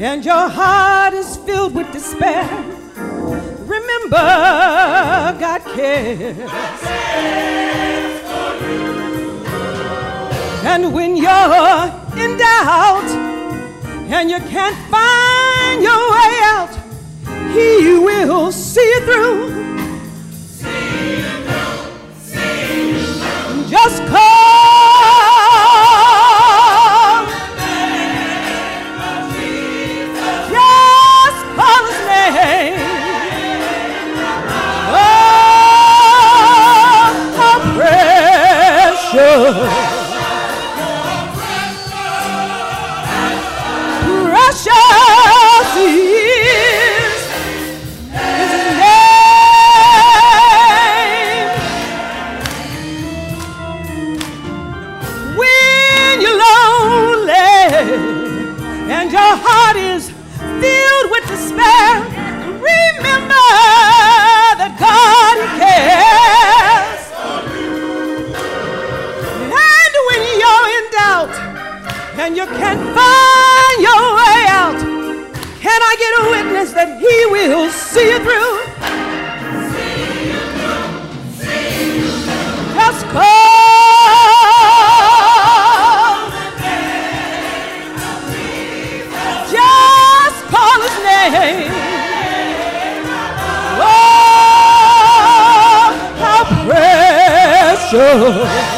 and your heart is filled with despair, remember God cares. And when you're in doubt and you can't find your way out, He will see you through. Precious. Is His name. When you're lonely and your heart is filled with despair, remember and you can't find your way out, can I get a witness that He will see you through? See you through, see you through. Just call. Just call His name. Oh, how precious.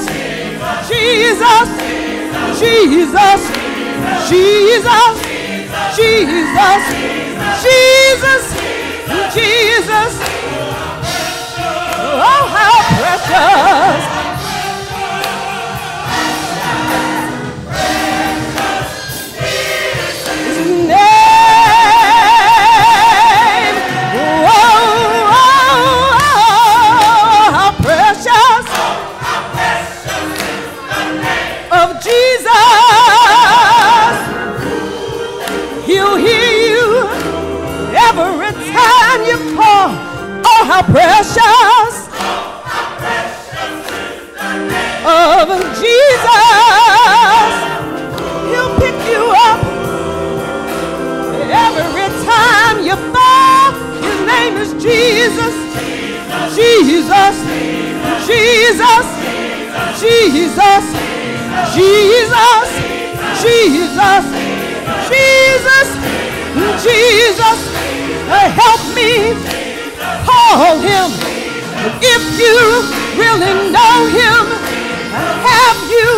Jesus. Jesus. Jesus. Jesus. Jesus. Jesus. Jesus. Oh, how precious. Oh, how precious of Jesus. He'll pick you up every time you fall. His name is Jesus. Jesus. Jesus. Jesus. Jesus. Jesus. Jesus. Jesus. Help me call him. If you really know him, have you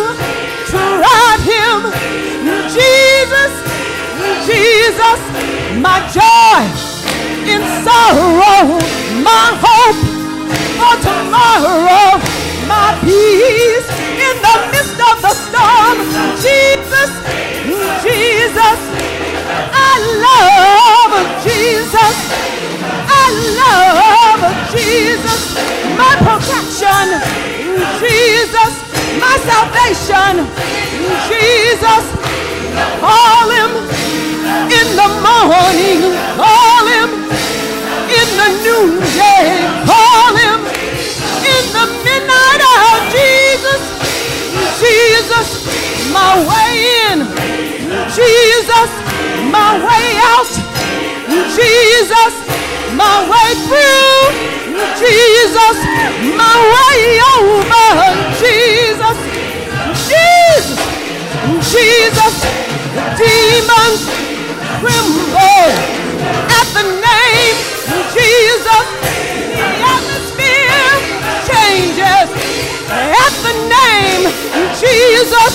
tried him? Jesus, Jesus, my joy in sorrow, my hope for tomorrow, my peace in the midst of the storm. Jesus, Jesus, I love Jesus. Love Jesus, my protection. Jesus, my salvation. Jesus, call him in the morning. Call him in the noonday. Call him in the midnight hour. Jesus, Jesus, my way in. Jesus, my way out. Jesus, my way through. Jesus, my way oh, over. Jesus, Jesus, Jesus, demons tremble at the name Jesus. The atmosphere changes at the name Jesus.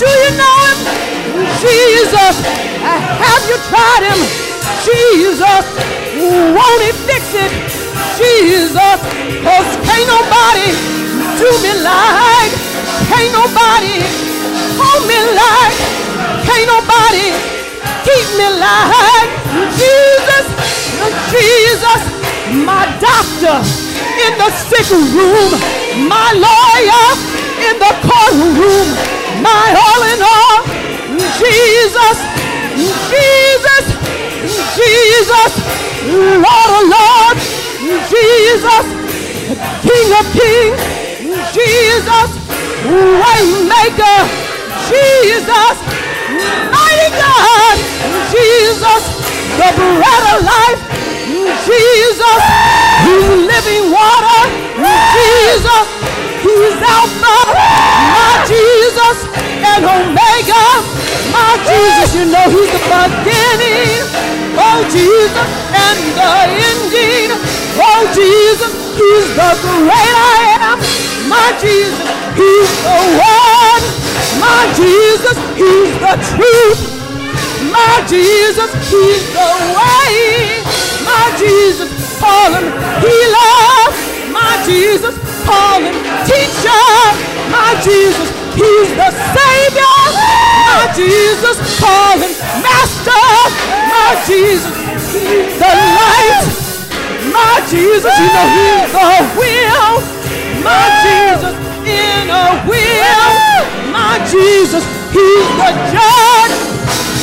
Do you know him? Jesus. Have you tried him. Jesus, won't he fix it? Jesus, cause can't nobody do me like, can't nobody hold me like, can't nobody keep me like Jesus, Jesus, my doctor in the sick room, my lawyer in the courtroom, my all in all, Jesus, Lord of Lords, Jesus, King of Kings, Jesus, Waymaker, Jesus, mighty God, Jesus, the bread of life, Jesus, He's living water, Jesus, He's Alpha, my Jesus, and Omega, my Jesus, you know He's the beginning, oh Jesus, and the ending, oh Jesus, He's the great I am, my Jesus, He's the one, my Jesus, He's the truth, my Jesus, He's the way, my Jesus, call Him healer, my Jesus, call Him teacher, my Jesus, He's the Savior, my Jesus, call master, Jesus, He's the light, my Jesus, you know He's the will, my Jesus, in a will, my Jesus, He's the judge,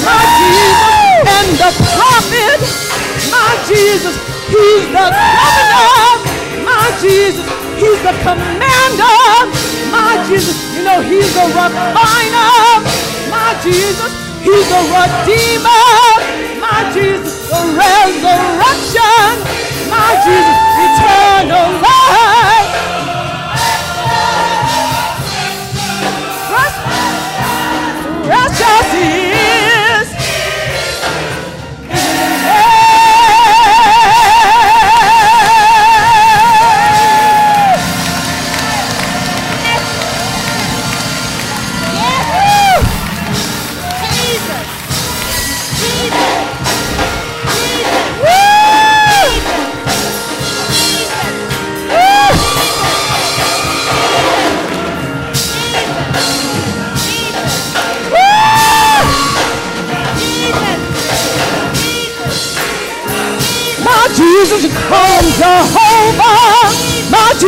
my Jesus, and the prophet, my Jesus, He's the governor, my Jesus, He's the commander, my Jesus, you know He's the refiner, my Jesus, He's the redeemer, my Jesus, the resurrection, my Jesus, eternal life.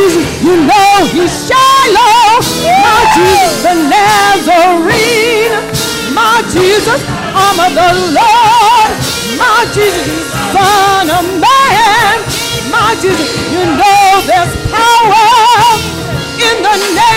Jesus, you know he's Shiloh. My Jesus, the Nazarene. My Jesus, arm of the Lord. My Jesus, son of man. My Jesus, you know there's power in the name.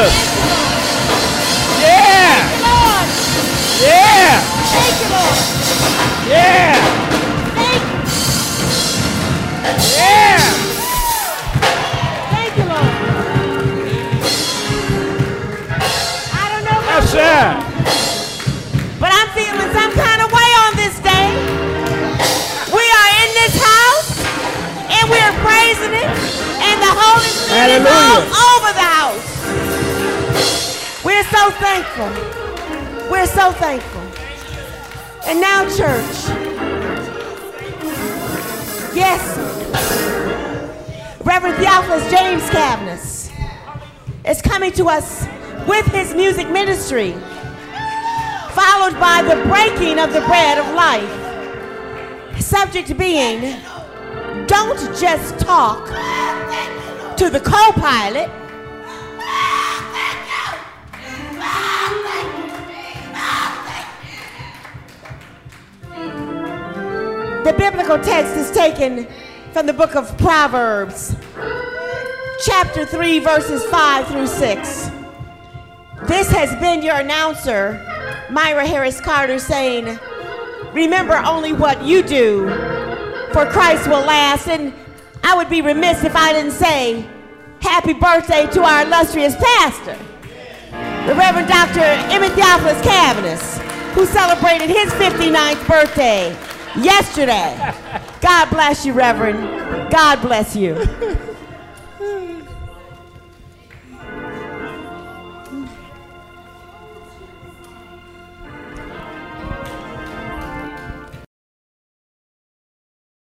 Jesus. Jesus. Yeah. Yeah. Yeah. Yeah. Thank you, Lord. I don't know about That's you, it. but I'm feeling some kind of way on this day. We are in this house and we are praising it, and the Holy Spirit is all over the house. So thankful. We're so thankful. And now, church. Yes. Reverend Theophilus James Cavness is coming to us with his music ministry, followed by the breaking of the bread of life. Subject being, don't just talk to the co pilot. The biblical text is taken from the book of Proverbs, chapter 3, verses 5 through 6. This has been your announcer, Myra Harris Carter, saying, Remember only what you do, for Christ will last. And I would be remiss if I didn't say, Happy birthday to our illustrious pastor, the Reverend Dr. Emmett Theophilus Cavanis, who celebrated his 59th birthday yesterday. God bless you, Reverend. God bless you.